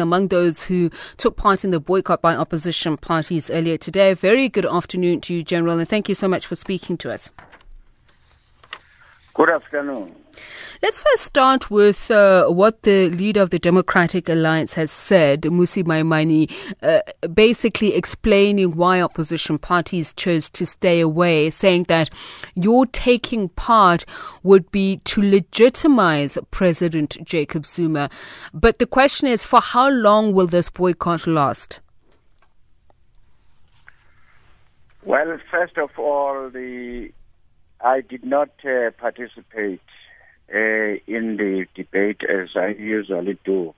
among those who took part in the boycott by opposition parties earlier today. Very good afternoon to you, General, and thank you so much for speaking to us. Good afternoon. Let's first start with uh, what the leader of the Democratic Alliance has said, Mmusi Maimane, uh, basically explaining why opposition parties chose to stay away, saying that your taking part would be to legitimize President Jacob Zuma. But the question is, for how long will this boycott last? Well, first of all, the I did not uh, participate in the debate as I usually do.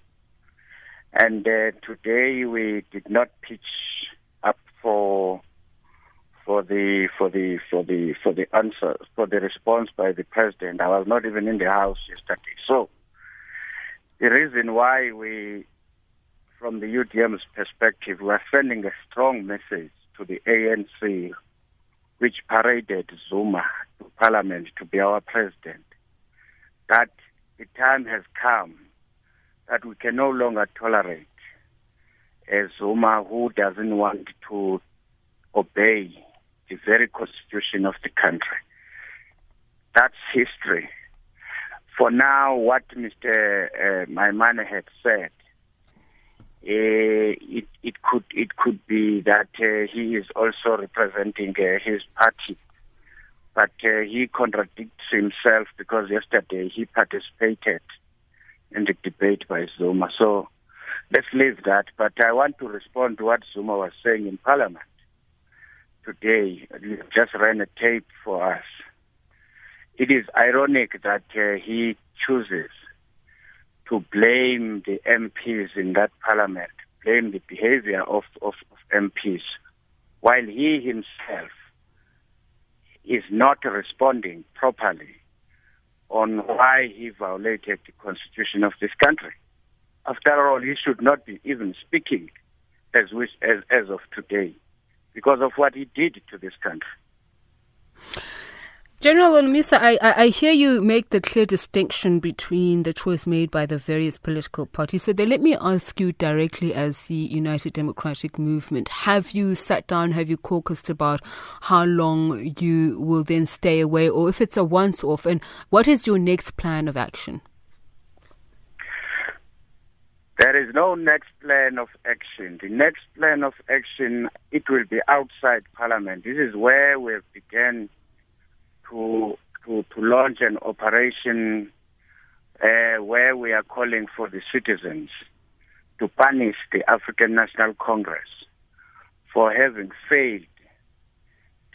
And uh, today we did not pitch up for for the for the for the for the answer for the response by the president. I was not even in the house yesterday. So the reason why we from the UDM's perspective we are sending a strong message to the ANC which paraded Zuma to parliament to be our president that the time has come that we can no longer tolerate a Zuma who doesn't want to obey the very constitution of the country. That's history. For now, what Mr. Uh, Maimane had said, uh, it, it could it could be that uh, he is also representing uh, his party but uh, he contradicts himself because yesterday he participated in the debate by Zuma. So let's leave that. But I want to respond to what Zuma was saying in Parliament today. He just ran a tape for us. It is ironic that uh, he chooses to blame the MPs in that Parliament, blame the behavior of, of, of MPs, while he himself is not responding properly on why he violated the constitution of this country. After all, he should not be even speaking as, as, as of today because of what he did to this country. General Holomisa, I, I hear you make the clear distinction between the choice made by the various political parties. So then let me ask you directly as the United Democratic Movement. Have you sat down, have you caucused about how long you will then stay away or if it's a once off? And what is your next plan of action? There is no next plan of action. The next plan of action, it will be outside Parliament. This is where we have began to to, to launch an operation uh, where we are calling for the citizens to punish the African National Congress for having failed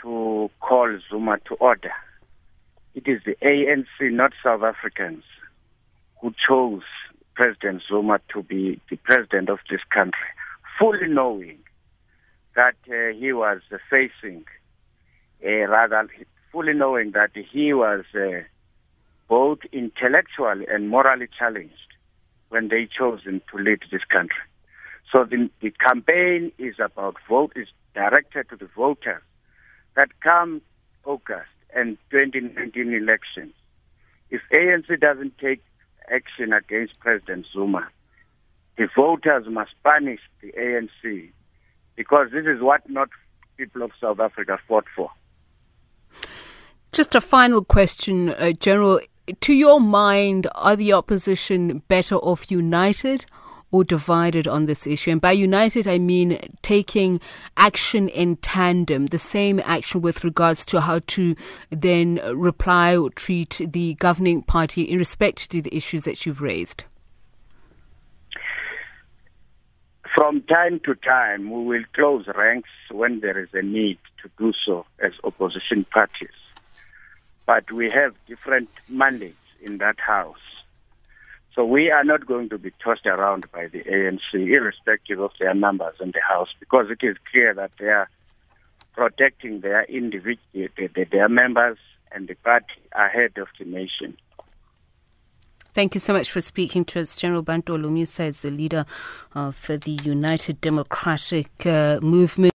to call Zuma to order. It is the ANC, not South Africans, who chose President Zuma to be the president of this country, fully knowing that uh, he was facing a rather fully knowing that he was uh, both intellectually and morally challenged when they chose him to lead this country. So the, the campaign is about vote is directed to the voters that come August and 2019 elections. If ANC doesn't take action against President Zuma, the voters must punish the ANC because this is what not people of South Africa fought for. Just a final question, uh, General. To your mind, are the opposition better off united or divided on this issue? And by united, I mean taking action in tandem, the same action with regards to how to then reply or treat the governing party in respect to the issues that you've raised. From time to time, we will close ranks when there is a need to do so as opposition parties but we have different mandates in that house. So we are not going to be tossed around by the ANC, irrespective of their numbers in the house, because it is clear that they are protecting their individual, their members and the party ahead of the nation. Thank you so much for speaking to us. General Bantu Holomisa is the leader of the United Democratic uh, Movement.